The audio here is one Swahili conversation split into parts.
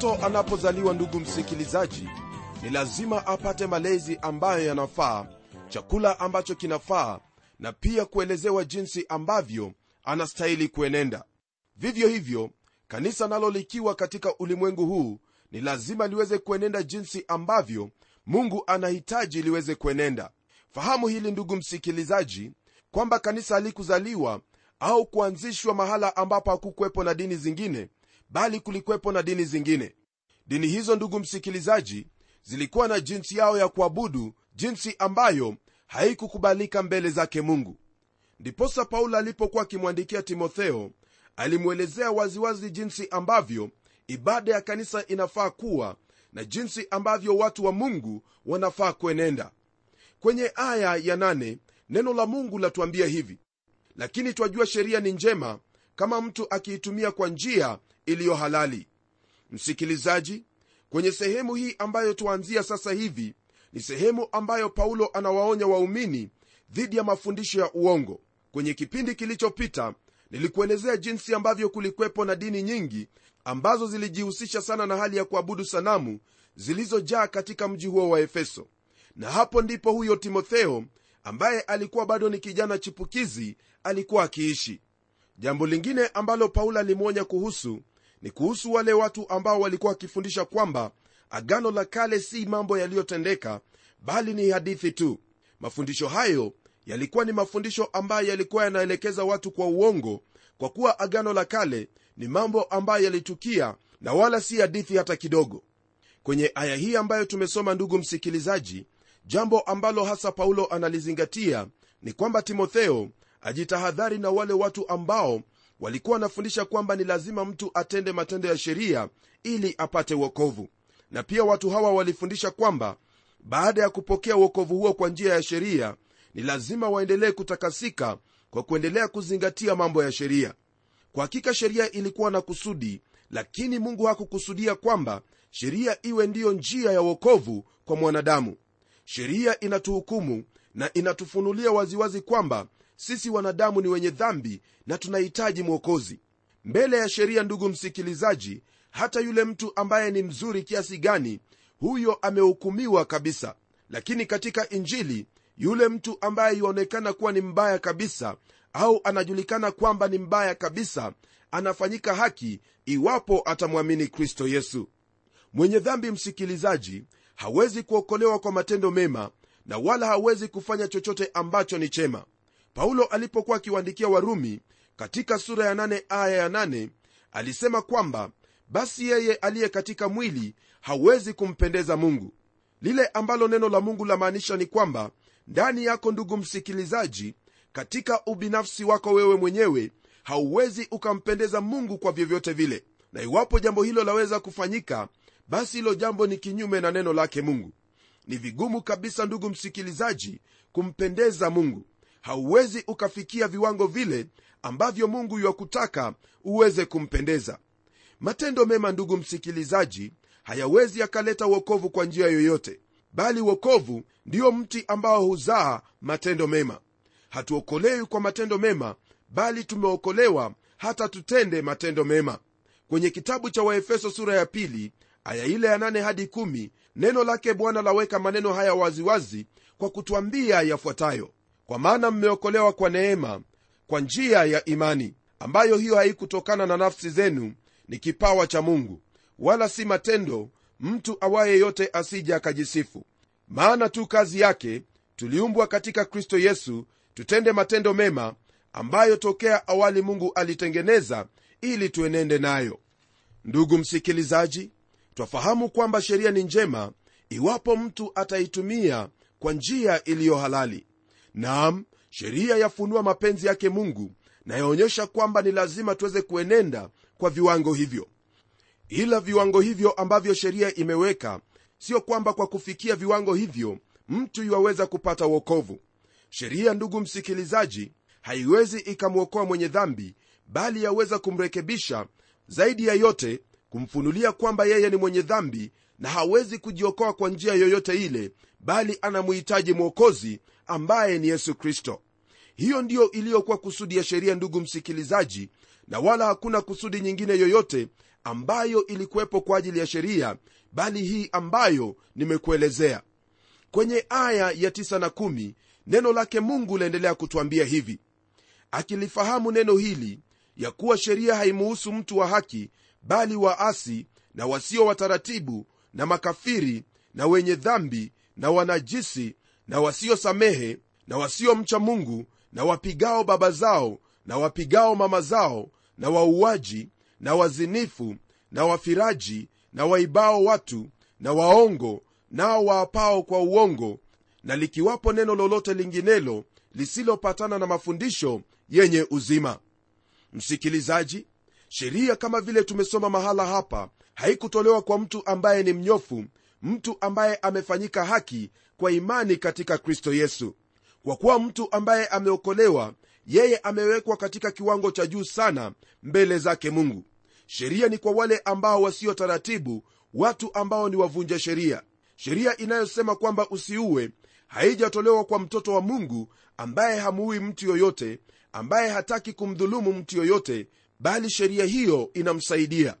mtoto anapozaliwa ndugu msikilizaji ni lazima apate malezi ambayo yanafaa chakula ambacho kinafaa na pia kuelezewa jinsi ambavyo anastahili kuenenda. Vivyo hivyo kanisa nalo likiwa katika ulimwengu huu ni lazima liweze kuenenda jinsi ambavyo mungu anahitaji liweze kuenenda. Fahamu hili ndugu msikilizaji kwamba kanisa halikuzaliwa au kuanzishwa mahala ambapo hakukuwepo na dini zingine bali kulikwepo na dini zingine. Dini hizo ndugu msikilizaji zilikuwa na jinsi yao ya kuabudu jinsi ambayo haikukubalika mbele zake mungu. Ndiposa paulo alipokuwa akimwandikia timotheo alimwelezea waziwazi jinsi ambavyo ibada ya kanisa inafaa kuwa na jinsi ambavyo watu wa mungu wanafaa kuenenda. Kwenye aya ya nane, neno la mungu latuambia hivi lakini twajua sheria ni njema kama mtu akiitumia kwa njia iliyo halali. Msikilizaji kwenye sehemu hii ambayo tuanzia sasa hivi ni sehemu ambayo paulo anawaonya waumini dhidi ya mafundisho ya uongo. Kwenye kipindi kilichopita nilikuelezea jinsi ambavyo kulikwepo na dini nyingi ambazo zilijihusisha sana na hali ya kuabudu sanamu zilizojaa katika mji huo wa efeso. Na hapo ndipo huyo timotheo ambaye alikuwa bado ni kijana chipukizi alikuwa akiishi. Jambo lingine ambalo paulo alimwonya kuhusu ni kuhusu wale watu ambao walikuwa wakifundisha kwamba agano la kale si mambo yaliyotendeka bali ni hadithi tu. Mafundisho hayo yalikuwa ni mafundisho ambayo yalikuwa yanaelekeza watu kwa uongo kwa kuwa agano la kale ni mambo ambayo yalitukia na wala si hadithi hata kidogo. Kwenye aya hii ambayo tumesoma ndugu msikilizaji jambo ambalo hasa paulo analizingatia ni kwamba timotheo ajitahadhari na wale watu ambao walikuwa wanafundisha kwamba ni lazima mtu atende matendo ya sheria ili apate uokovu na pia watu hawa walifundisha kwamba baada ya kupokea uokovu huo kwa njia ya sheria ni lazima waendelee kutakasika kwa kuendelea kuzingatia mambo ya sheria. Kwa hakika sheria ilikuwa na kusudi lakini mungu hakukusudia kwamba sheria iwe ndiyo njia ya uokovu kwa mwanadamu. Sheria inatuhukumu na inatufunulia waziwazi kwamba sisi wanadamu ni wenye dhambi na tunahitaji mwokozi. Mbele ya sheria ndugu msikilizaji hata yule mtu ambaye ni mzuri kiasi gani huyo amehukumiwa kabisa. Lakini katika injili yule mtu ambaye yuonekana kuwa ni mbaya kabisa au anajulikana kwamba ni mbaya kabisa anafanyika haki iwapo atamwamini kristo yesu. Mwenye dhambi msikilizaji hawezi kuokolewa kwa matendo mema na wala hawezi kufanya chochote ambacho ni chema paulo alipokuwa akiwaandikia warumi katika sura ya 8 aya ya 8 alisema kwamba basi yeye aliye katika mwili hawezi kumpendeza mungu. Lile ambalo neno la mungu lamaanisha ni kwamba ndani yako ndugu msikilizaji katika ubinafsi wako wewe mwenyewe hauwezi ukampendeza mungu kwa vyovyote vile. Na iwapo jambo hilo laweza kufanyika basi hilo jambo ni kinyume na neno lake mungu. Ni vigumu kabisa ndugu msikilizaji kumpendeza mungu hauwezi ukafikia viwango vile ambavyo mungu yuwakutaka uweze kumpendeza. Matendo mema ndugu msikilizaji hayawezi yakaleta uokovu kwa njia yoyote bali uokovu ndiyo mti ambao huzaa matendo mema. Hatuokolewi kwa matendo mema bali tumeokolewa hata tutende matendo mema. Kwenye kitabu cha waefeso sura ya pili aya ile ya nane hadi kumi, neno lake bwana laweka maneno haya waziwazi kwa kutwambia yafuatayo kwa maana mmeokolewa kwa neema kwa njia ya imani ambayo hiyo haikutokana na nafsi zenu ni kipawa cha mungu wala si matendo mtu awaye yote asija akajisifu. Maana tu kazi yake tuliumbwa katika kristo yesu tutende matendo mema ambayo tokea awali mungu alitengeneza ili tuenende nayo. Ndugu msikilizaji twafahamu kwamba sheria ni njema iwapo mtu ataitumia kwa njia iliyo halali naam sheria yafunua mapenzi yake mungu na yaonyesha kwamba ni lazima tuweze kuenenda kwa viwango hivyo. Ila viwango hivyo ambavyo sheria imeweka sio kwamba kwa kufikia viwango hivyo mtu iwaweza kupata uokovu sheria ndugu msikilizaji haiwezi ikamwokoa mwenye dhambi bali yaweza kumrekebisha zaidi ya yote kumfunulia kwamba yeye ni mwenye dhambi na hawezi kujiokoa kwa njia yoyote ile bali anamuhitaji mwokozi ambaye ni yesu kristo. Hiyo ndiyo iliyokuwa kusudi ya sheria ndugu msikilizaji na wala hakuna kusudi nyingine yoyote ambayo ilikuwepo kwa ajili ya sheria bali hii ambayo nimekuelezea. Kwenye aya ya 9 na 1 neno lake mungu laendelea kutwambia hivi. Akilifahamu neno hili ya kuwa sheria haimuhusu mtu wa haki bali waasi na wasio wataratibu na makafiri na wenye dhambi na wanajisi na wasiosamehe na wasiomcha mungu na wapigao baba zao na wapigao mama zao na wauaji na wazinifu na wafiraji na waibao watu na waongo nao waapao kwa uongo. Na likiwapo neno lolote linginelo lisilopatana na mafundisho yenye uzima. Msikilizaji sheria kama vile tumesoma mahala hapa haikutolewa kwa mtu ambaye ni mnyofu mtu ambaye amefanyika haki kwa imani katika kristo yesu. Kwa kuwa mtu ambaye ameokolewa yeye amewekwa katika kiwango cha juu sana mbele zake mungu. Sheria ni kwa wale ambao wasio taratibu watu ambao ni wavunja sheria. Sheria inayosema kwamba usiue haijatolewa kwa mtoto wa mungu ambaye hamuui mtu yoyote ambaye hataki kumdhulumu mtu yoyote bali sheria hiyo inamsaidia.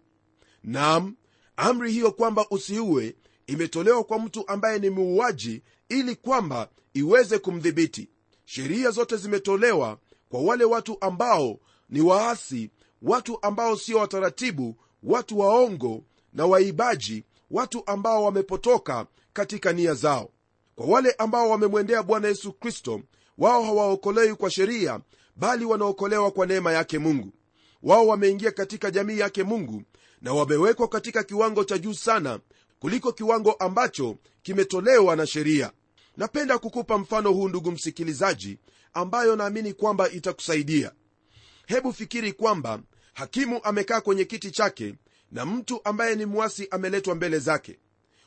Nam amri hiyo kwamba usiue imetolewa kwa mtu ambaye ni muuaji ili kwamba iweze kumdhibiti. Sheria zote zimetolewa kwa wale watu ambao ni waasi watu ambao sio wataratibu watu waongo na waibaji watu ambao wamepotoka katika nia zao. Kwa wale ambao wamemwendea bwana yesu kristo wao hawaokolewi kwa sheria bali wanaokolewa kwa neema yake mungu. Wao wameingia katika jamii yake mungu na wamewekwa katika kiwango cha juu sana kuliko kiwango ambacho kimetolewa na sheria. Napenda kukupa mfano huu ndugu msikilizaji ambayo naamini kwamba itakusaidia. Hebu fikiri kwamba hakimu amekaa kwenye kiti chake na mtu ambaye ni mwasi ameletwa mbele zake.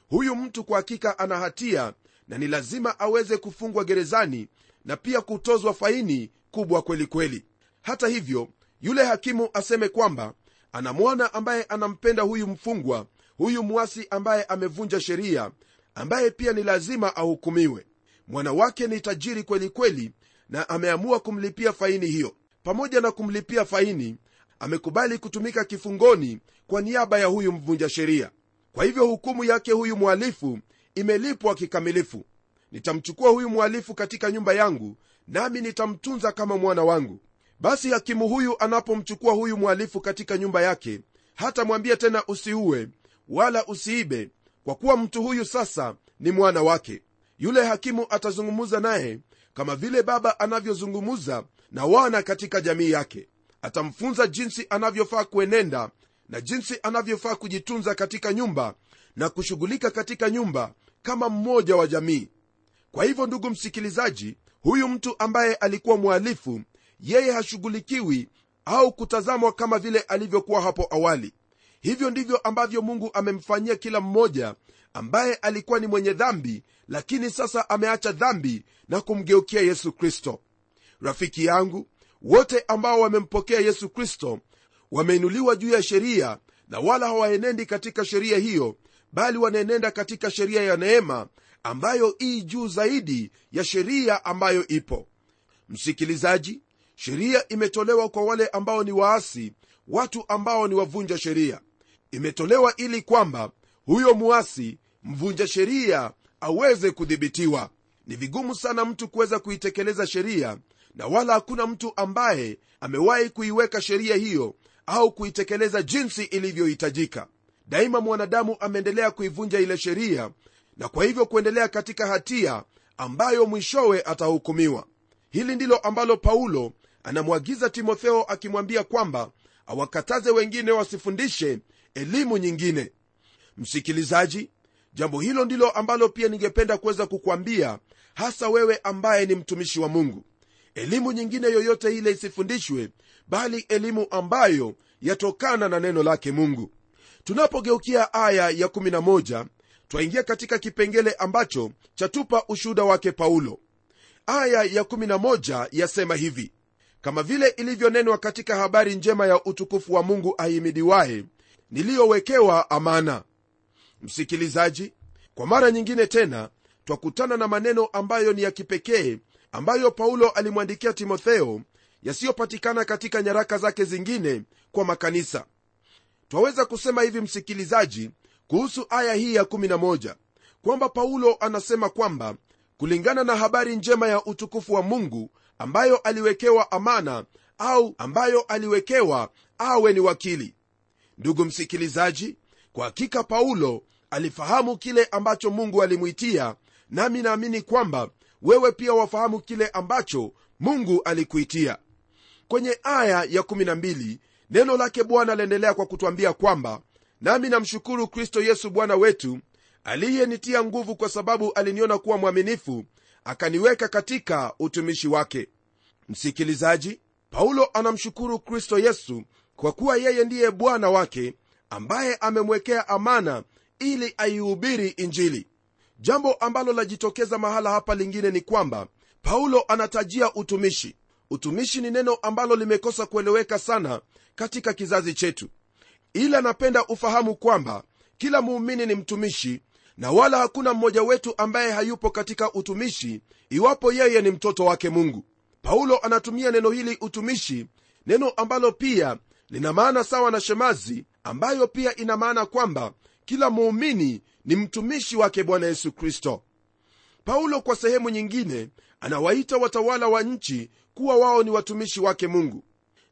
Huyu mtu kwa hakika ana hatia na ni lazima aweze kufungwa gerezani na pia kutozwa faini kubwa kweli kweli. Hata hivyo yule hakimu aseme kwamba ana mwana ambaye anampenda huyu mfungwa huyu mwasi ambaye amevunja sheria ambaye pia ni lazima ahukumiwe. Mwanawake ni tajiri kweli kweli na ameamua kumlipia faini hiyo. Pamoja na kumlipia faini amekubali kutumika kifungoni kwa niaba ya huyu mvunja sheria. Kwa hivyo hukumu yake huyu mhalifu imelipwa kikamilifu. Nitamchukua huyu mhalifu katika nyumba yangu nami nitamtunza kama mwana wangu. Basi hakimu huyu anapomchukua huyu mhalifu katika nyumba yake hatamwambia tena usiue wala usiibe kwa kuwa mtu huyu sasa ni mwana wake. Yule hakimu atazungumza naye kama vile baba anavyozungumza na wana katika jamii yake. Atamfunza jinsi anavyofaa kuenenda na jinsi anavyofaa kujitunza katika nyumba na kushughulika katika nyumba kama mmoja wa jamii. Kwa hivyo ndugu msikilizaji huyu mtu ambaye alikuwa mhalifu yeye hashughulikiwi au kutazamwa kama vile alivyokuwa hapo awali hivyo ndivyo ambavyo mungu amemfanyia kila mmoja ambaye alikuwa ni mwenye dhambi lakini sasa ameacha dhambi na kumgeukia yesu kristo. Rafiki yangu wote ambao wamempokea yesu kristo wameinuliwa juu ya sheria na wala hawaenendi katika sheria hiyo bali wanaenenda katika sheria ya neema ambayo ii juu zaidi ya sheria ambayo ipo. Msikilizaji sheria imetolewa kwa wale ambao ni waasi watu ambao ni wavunja sheria imetolewa ili kwamba huyo muasi mvunja sheria aweze kudhibitiwa. Ni vigumu sana mtu kuweza kuitekeleza sheria na wala hakuna mtu ambaye amewahi kuiweka sheria hiyo au kuitekeleza jinsi ilivyohitajika. Daima mwanadamu ameendelea kuivunja ile sheria na kwa hivyo kuendelea katika hatia ambayo mwishowe atahukumiwa. Hili ndilo ambalo paulo anamwagiza timotheo akimwambia kwamba awakataze wengine wasifundishe elimu nyingine. Msikilizaji jambo hilo ndilo ambalo pia ningependa kuweza kukwambia hasa wewe ambaye ni mtumishi wa mungu. Elimu nyingine yoyote ile isifundishwe bali elimu ambayo yatokana na neno lake mungu. Tunapogeukia aya ya 11 twaingia katika kipengele ambacho chatupa ushuhuda wake paulo. Aya ya 11 yasema hivi kama vile ilivyonenwa katika habari njema ya utukufu wa mungu ahimidiwaye niliyowekewa amana. Msikilizaji kwa mara nyingine tena twakutana na maneno ambayo ni ya kipekee ambayo paulo alimwandikia timotheo yasiyopatikana katika nyaraka zake zingine kwa makanisa. Twaweza kusema hivi msikilizaji kuhusu aya hii ya 11 kwamba paulo anasema kwamba kulingana na habari njema ya utukufu wa mungu ambayo aliwekewa amana au ambayo aliwekewa awe ni wakili ndugu msikilizaji kwa hakika paulo alifahamu kile ambacho mungu alimwitia nami naamini kwamba wewe pia wafahamu kile ambacho mungu alikuitia. Kwenye aya ya 12 neno lake bwana laendelea kwa kutwambia kwamba nami namshukuru kristo yesu bwana wetu aliyenitia nguvu kwa sababu aliniona kuwa mwaminifu akaniweka katika utumishi wake. Msikilizaji paulo anamshukuru kristo yesu kwa kuwa yeye ndiye bwana wake ambaye amemwekea amana ili aihubiri injili. Jambo ambalo lajitokeza mahala hapa lingine ni kwamba paulo anatajia utumishi. Utumishi ni neno ambalo limekosa kueleweka sana katika kizazi chetu. Ila napenda ufahamu kwamba kila muumini ni mtumishi na wala hakuna mmoja wetu ambaye hayupo katika utumishi iwapo yeye ni mtoto wake mungu. Paulo anatumia neno hili utumishi neno ambalo pia lina maana sawa na shemazi ambayo pia ina maana kwamba kila muumini ni mtumishi wake bwana yesu kristo. Paulo kwa sehemu nyingine anawaita watawala wa nchi kuwa wao ni watumishi wake mungu.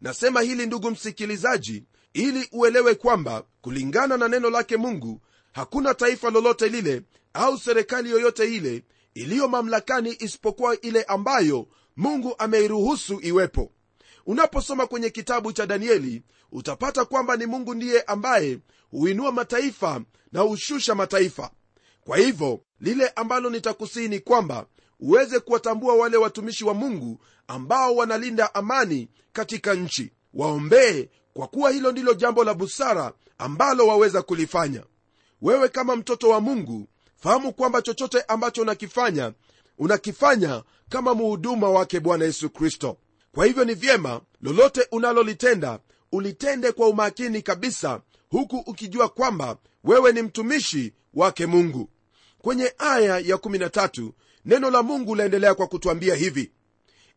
Nasema hili ndugu msikilizaji ili uelewe kwamba kulingana na neno lake mungu hakuna taifa lolote lile au serikali yoyote ile iliyo mamlakani isipokuwa ile ambayo mungu ameiruhusu iwepo unaposoma kwenye kitabu cha danieli utapata kwamba ni mungu ndiye ambaye huinua mataifa na hushusha mataifa. Kwa hivyo lile ambalo nitakusihi ni kwamba uweze kuwatambua wale watumishi wa mungu ambao wanalinda amani katika nchi. Waombee kwa kuwa hilo ndilo jambo la busara ambalo waweza kulifanya. Wewe kama mtoto wa mungu fahamu kwamba chochote ambacho unakifanya unakifanya kama muhuduma wake bwana yesu kristo kwa hivyo ni vyema lolote unalolitenda ulitende kwa umakini kabisa huku ukijua kwamba wewe ni mtumishi wake mungu. Kwenye aya ya 13 neno la mungu laendelea kwa kutwambia hivi.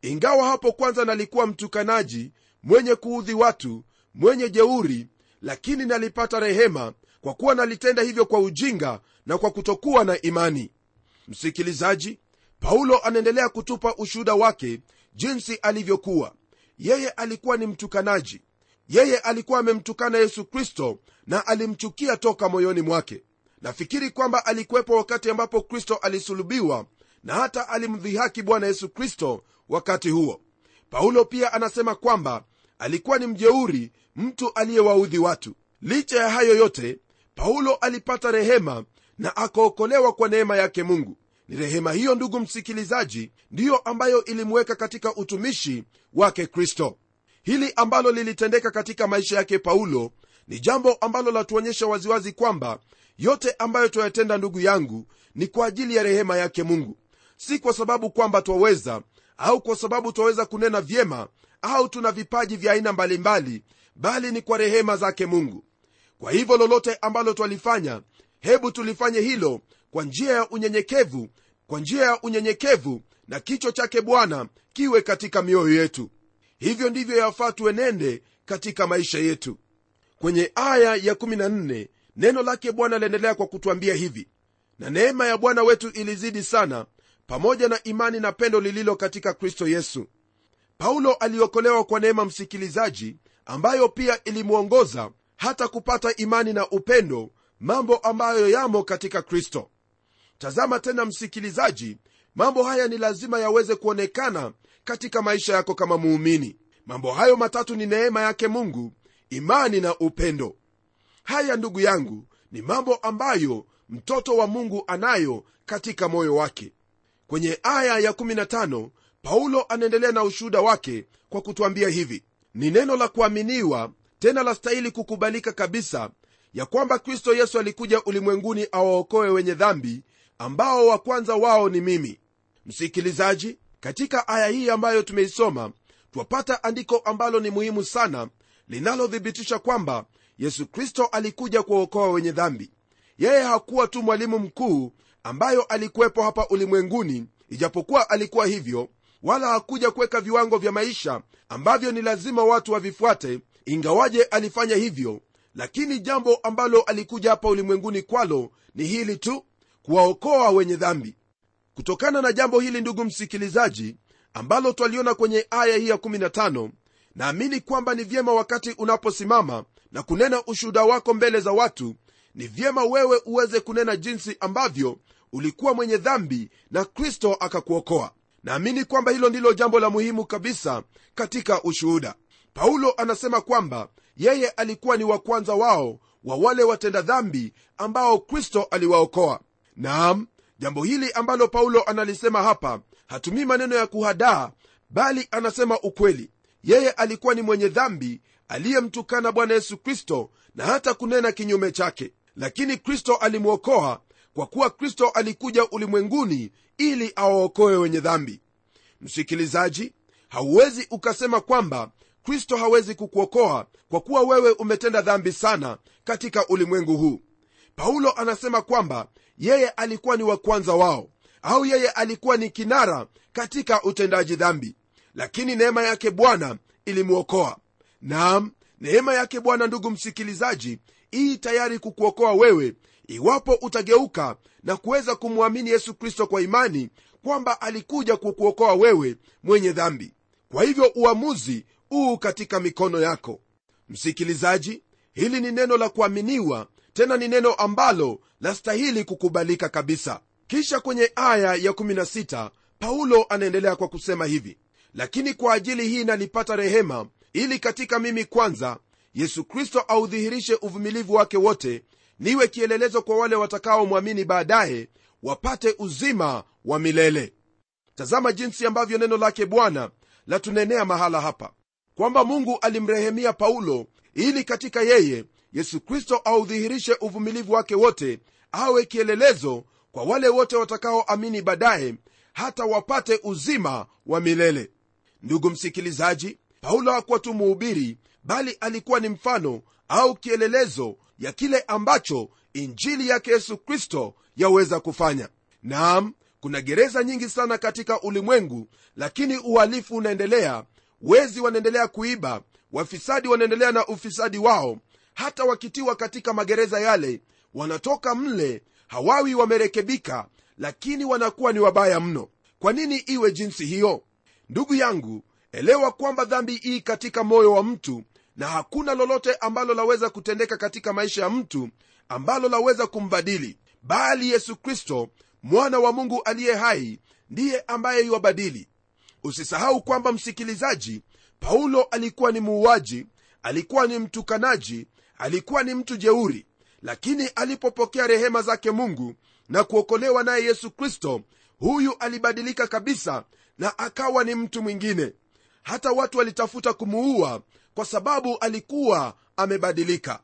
Ingawa hapo kwanza nalikuwa mtukanaji mwenye kuudhi watu mwenye jeuri lakini nalipata rehema kwa kuwa nalitenda hivyo kwa ujinga na kwa kutokuwa na imani. Msikilizaji paulo anaendelea kutupa ushuhuda wake jinsi alivyokuwa. Yeye alikuwa ni mtukanaji. Yeye alikuwa amemtukana yesu kristo na alimchukia toka moyoni mwake. Nafikiri kwamba alikuwepo wakati ambapo kristo alisulubiwa na hata alimdhihaki bwana yesu kristo wakati huo. Paulo pia anasema kwamba alikuwa ni mjeuri mtu aliyewaudhi watu. Licha ya hayo yote paulo alipata rehema na akaokolewa kwa neema yake mungu ni rehema hiyo ndugu msikilizaji ndiyo ambayo ilimweka katika utumishi wake kristo. Hili ambalo lilitendeka katika maisha yake paulo ni jambo ambalo latuonyesha waziwazi kwamba yote ambayo twayatenda ndugu yangu ni kwa ajili ya rehema yake mungu. Si kwa sababu kwamba twaweza au kwa sababu twaweza kunena vyema au tuna vipaji vya aina mbalimbali bali ni kwa rehema zake mungu. Kwa hivyo lolote ambalo twalifanya hebu tulifanye hilo kwa njia ya unyenyekevu kwa njia ya unyenyekevu na kichwa chake bwana kiwe katika mioyo yetu. Hivyo ndivyo yafaa tuenende katika maisha yetu. Kwenye aya ya 14 neno lake bwana liendelea kwa kutwambia hivi. Na neema ya bwana wetu ilizidi sana pamoja na imani na pendo lililo katika kristo yesu. Paulo aliokolewa kwa neema msikilizaji ambayo pia ilimwongoza hata kupata imani na upendo mambo ambayo yamo katika kristo tazama tena msikilizaji mambo haya ni lazima yaweze kuonekana katika maisha yako kama muumini. Mambo hayo matatu ni neema yake mungu imani na upendo. Haya ndugu yangu ni mambo ambayo mtoto wa mungu anayo katika moyo wake. Kwenye aya ya 15 paulo anaendelea na ushuhuda wake kwa kutwambia hivi. Ni neno la kuaminiwa tena la stahili kukubalika kabisa ya kwamba kristo yesu alikuja ulimwenguni awaokoe wenye dhambi ambao wa kwanza wao ni mimi. Msikilizaji katika aya hii ambayo tumeisoma twapata andiko ambalo ni muhimu sana linalothibitisha kwamba yesu kristo alikuja kuwaokoa wenye dhambi. Yeye hakuwa tu mwalimu mkuu ambayo alikuwepo hapa ulimwenguni ijapokuwa alikuwa hivyo wala hakuja kuweka viwango vya maisha ambavyo ni lazima watu wavifuate ingawaje alifanya hivyo lakini jambo ambalo alikuja hapa ulimwenguni kwalo ni hili tu kuwaokoa wenye dhambi. Kutokana na jambo hili ndugu msikilizaji ambalo twaliona kwenye aya hii ya 15 naamini kwamba ni vyema wakati unaposimama na kunena ushuhuda wako mbele za watu ni vyema wewe uweze kunena jinsi ambavyo ulikuwa mwenye dhambi na kristo akakuokoa. Naamini kwamba hilo ndilo jambo la muhimu kabisa katika ushuhuda. Paulo anasema kwamba yeye alikuwa ni wa kwanza wao wa wale watenda dhambi ambao kristo aliwaokoa naam jambo hili ambalo paulo analisema hapa hatumii maneno ya kuhadaa bali anasema ukweli. Yeye alikuwa ni mwenye dhambi aliyemtukana bwana yesu kristo na hata kunena kinyume chake. Lakini kristo alimwokoa kwa kuwa kristo alikuja ulimwenguni ili awaokoe wenye dhambi. Msikilizaji hauwezi ukasema kwamba kristo hawezi kukuokoa kwa kuwa wewe umetenda dhambi sana katika ulimwengu huu. Paulo anasema kwamba yeye alikuwa ni wa kwanza wao au yeye alikuwa ni kinara katika utendaji dhambi. Lakini neema yake bwana ilimwokoa. Naam neema yake bwana ndugu msikilizaji ii tayari kukuokoa wewe iwapo utageuka na kuweza kumwamini yesu kristo kwa imani kwamba alikuja kukuokoa wewe mwenye dhambi. Kwa hivyo uamuzi uu katika mikono yako. Msikilizaji hili ni neno la kuaminiwa tena ni neno ambalo lastahili kukubalika kabisa. Kisha kwenye aya ya 16 paulo anaendelea kwa kusema hivi lakini kwa ajili hii nalipata rehema ili katika mimi kwanza yesu kristo audhihirishe uvumilivu wake wote niwe kielelezo kwa wale watakaomwamini baadaye wapate uzima wa milele. Tazama jinsi ambavyo neno lake bwana latunenea mahala hapa kwamba mungu alimrehemia paulo ili katika yeye yesu kristo audhihirishe uvumilivu wake wote awe kielelezo kwa wale wote watakaoamini baadaye hata wapate uzima wa milele. Ndugu msikilizaji paulo hakuwa tu muhubiri bali alikuwa ni mfano au kielelezo ya kile ambacho injili yake yesu kristo yaweza kufanya. Naam kuna gereza nyingi sana katika ulimwengu lakini uhalifu unaendelea wezi wanaendelea kuiba wafisadi wanaendelea na ufisadi wao hata wakitiwa katika magereza yale wanatoka mle hawawi wamerekebika lakini wanakuwa ni wabaya mno. Kwa nini iwe jinsi hiyo? Ndugu yangu elewa kwamba dhambi ii katika moyo wa mtu na hakuna lolote ambalo laweza kutendeka katika maisha ya mtu ambalo laweza kumbadili. Bali yesu kristo mwana wa mungu aliye hai ndiye ambaye iwabadili usisahau kwamba msikilizaji paulo alikuwa ni muuaji alikuwa ni mtukanaji alikuwa ni mtu jeuri lakini alipopokea rehema zake mungu na kuokolewa naye yesu kristo huyu alibadilika kabisa na akawa ni mtu mwingine. Hata watu walitafuta kumuua kwa sababu alikuwa amebadilika.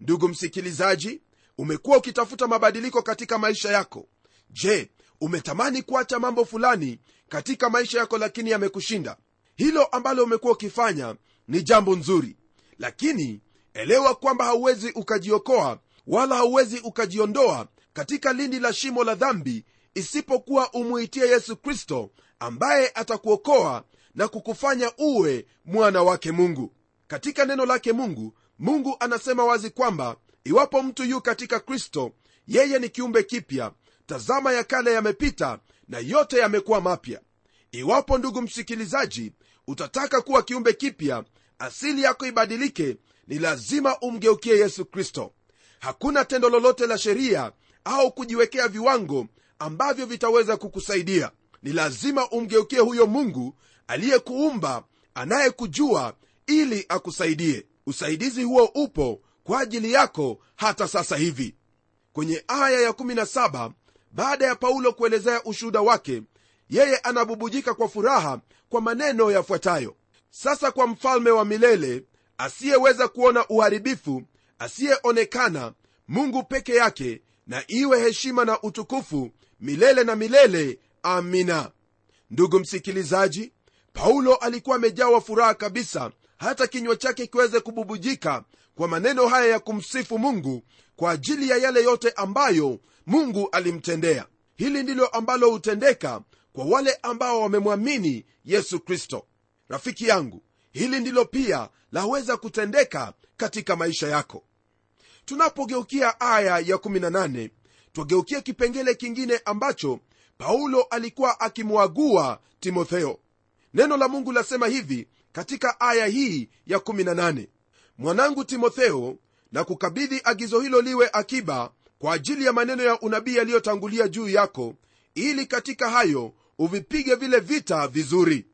Ndugu msikilizaji umekuwa ukitafuta mabadiliko katika maisha yako. Je umetamani kuacha mambo fulani katika maisha yako lakini yamekushinda? Hilo ambalo umekuwa ukifanya ni jambo nzuri lakini elewa kwamba hauwezi ukajiokoa wala hauwezi ukajiondoa katika lindi la shimo la dhambi isipokuwa umuitie yesu kristo ambaye atakuokoa na kukufanya uwe mwana wake mungu. Katika neno lake mungu mungu anasema wazi kwamba iwapo mtu yu katika kristo yeye ni kiumbe kipya tazama ya kale yamepita na yote yamekuwa mapya. Iwapo ndugu msikilizaji utataka kuwa kiumbe kipya asili yako ibadilike ni lazima umgeukie yesu kristo. Hakuna tendo lolote la sheria au kujiwekea viwango ambavyo vitaweza kukusaidia. Ni lazima umgeukie huyo mungu aliyekuumba anayekujua ili akusaidie. Usaidizi huo upo kwa ajili yako hata sasa hivi. Kwenye aya ya17 baada ya paulo kuelezea ushuhuda wake yeye anabubujika kwa furaha kwa maneno yafuatayo. Sasa kwa mfalme wa milele asiyeweza kuona uharibifu asiyeonekana mungu peke yake na iwe heshima na utukufu milele na milele. Amina. Ndugu msikilizaji paulo alikuwa amejawa furaha kabisa hata kinywa chake kiweze kububujika kwa maneno haya ya kumsifu mungu kwa ajili ya yale yote ambayo mungu alimtendea. Hili ndilo ambalo hutendeka kwa wale ambao wamemwamini yesu kristo. Rafiki yangu hili ndilo pia laweza kutendeka katika maisha yako. Tunapogeukia aya ya 18 twageukia kipengele kingine ambacho paulo alikuwa akimwagua timotheo. Neno la mungu lasema hivi katika aya hii ya 18 mwanangu timotheo na kukabidhi agizo hilo liwe akiba kwa ajili ya maneno ya unabii yaliyotangulia juu yako ili katika hayo uvipige vile vita vizuri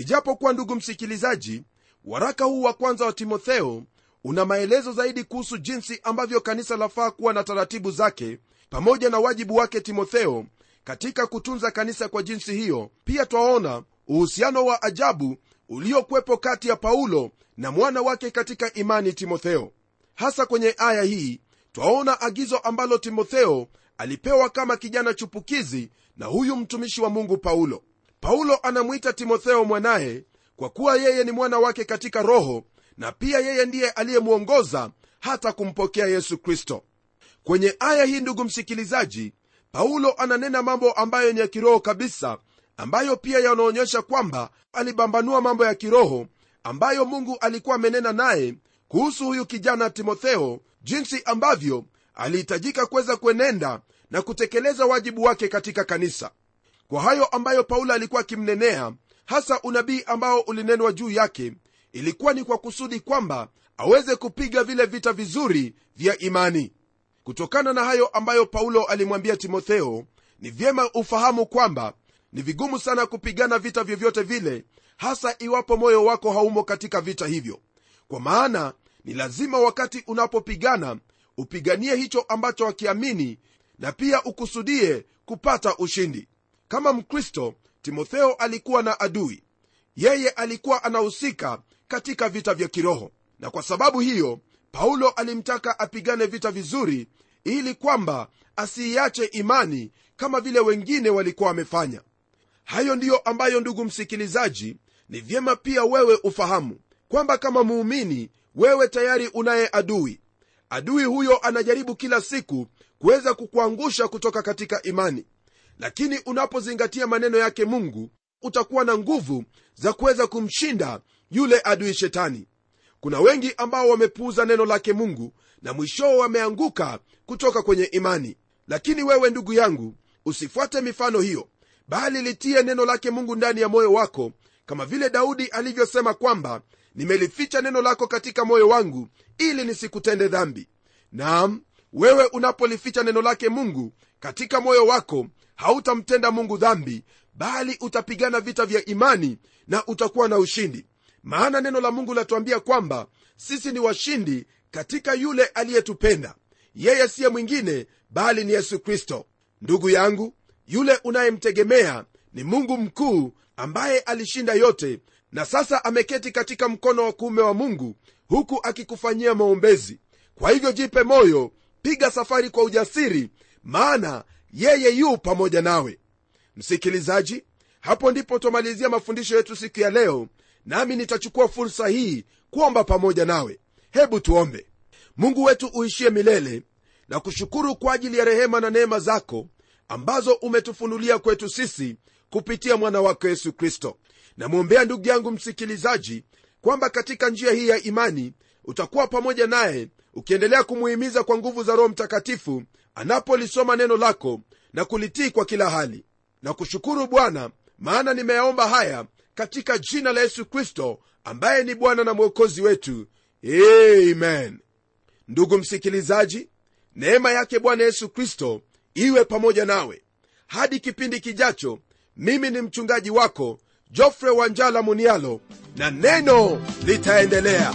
ijapokuwa ndugu msikilizaji waraka huu wa kwanza wa timotheo una maelezo zaidi kuhusu jinsi ambavyo kanisa lafaa kuwa na taratibu zake pamoja na wajibu wake timotheo katika kutunza kanisa kwa jinsi hiyo. Pia twaona uhusiano wa ajabu uliokuwepo kati ya paulo na mwana wake katika imani timotheo. Hasa kwenye aya hii twaona agizo ambalo timotheo alipewa kama kijana chupukizi na huyu mtumishi wa mungu paulo paulo anamwita timotheo mwanaye kwa kuwa yeye ni mwana wake katika roho na pia yeye ndiye aliyemwongoza hata kumpokea yesu kristo. Kwenye aya hii ndugu msikilizaji paulo ananena mambo ambayo ni ya kiroho kabisa ambayo pia yanaonyesha kwamba alibambanua mambo ya kiroho ambayo mungu alikuwa amenena naye kuhusu huyu kijana timotheo jinsi ambavyo alihitajika kuweza kuenenda na kutekeleza wajibu wake katika kanisa kwa hayo ambayo paulo alikuwa akimnenea hasa unabii ambao ulinenwa juu yake ilikuwa ni kwa kusudi kwamba aweze kupiga vile vita vizuri vya imani. Kutokana na hayo ambayo paulo alimwambia timotheo ni vyema ufahamu kwamba ni vigumu sana kupigana vita vyovyote vile hasa iwapo moyo wako haumo katika vita hivyo. Kwa maana ni lazima wakati unapopigana upiganie hicho ambacho wakiamini na pia ukusudie kupata ushindi kama mkristo timotheo alikuwa na adui. Yeye alikuwa anahusika katika vita vya kiroho. Na kwa sababu hiyo paulo alimtaka apigane vita vizuri ili kwamba asiiache imani kama vile wengine walikuwa wamefanya. Hayo ndiyo ambayo ndugu msikilizaji ni vyema pia wewe ufahamu kwamba kama muumini wewe tayari unaye adui. Adui huyo anajaribu kila siku kuweza kukuangusha kutoka katika imani lakini unapozingatia maneno yake mungu utakuwa na nguvu za kuweza kumshinda yule adui shetani. Kuna wengi ambao wamepuuza neno lake mungu na mwishowe wameanguka kutoka kwenye imani. Lakini wewe ndugu yangu usifuate mifano hiyo bali litie neno lake mungu ndani ya moyo wako kama vile daudi alivyosema kwamba nimelificha neno lako katika moyo wangu ili nisikutende dhambi. Naam wewe unapolificha neno lake mungu katika moyo wako hautamtenda mungu dhambi bali utapigana vita vya imani na utakuwa na ushindi. Maana neno la mungu latuambia kwamba sisi ni washindi katika yule aliyetupenda. Yeye siye mwingine bali ni yesu kristo. Ndugu yangu yule unayemtegemea ni mungu mkuu ambaye alishinda yote na sasa ameketi katika mkono wa kuume wa mungu huku akikufanyia maombezi. Kwa hivyo jipe moyo piga safari kwa ujasiri maana yeye yu pamoja nawe. Msikilizaji hapo ndipo twamalizia mafundisho yetu siku ya leo nami nitachukua fursa hii kuomba pamoja nawe. Hebu tuombe. Mungu wetu uishie milele na kushukuru kwa ajili ya rehema na neema zako ambazo umetufunulia kwetu sisi kupitia mwana wako yesu kristo. Namwombea ndugu yangu msikilizaji kwamba katika njia hii ya imani utakuwa pamoja naye ukiendelea kumuhimiza kwa nguvu za roho mtakatifu anapolisoma neno lako na kulitii kwa kila hali na kushukuru bwana maana nimeyaomba haya katika jina la yesu kristo ambaye ni bwana na mwokozi wetu. Amen. Ndugu msikilizaji neema yake bwana yesu kristo iwe pamoja nawe. Hadi kipindi kijacho mimi ni mchungaji wako jofre wanjala munialo na neno litaendelea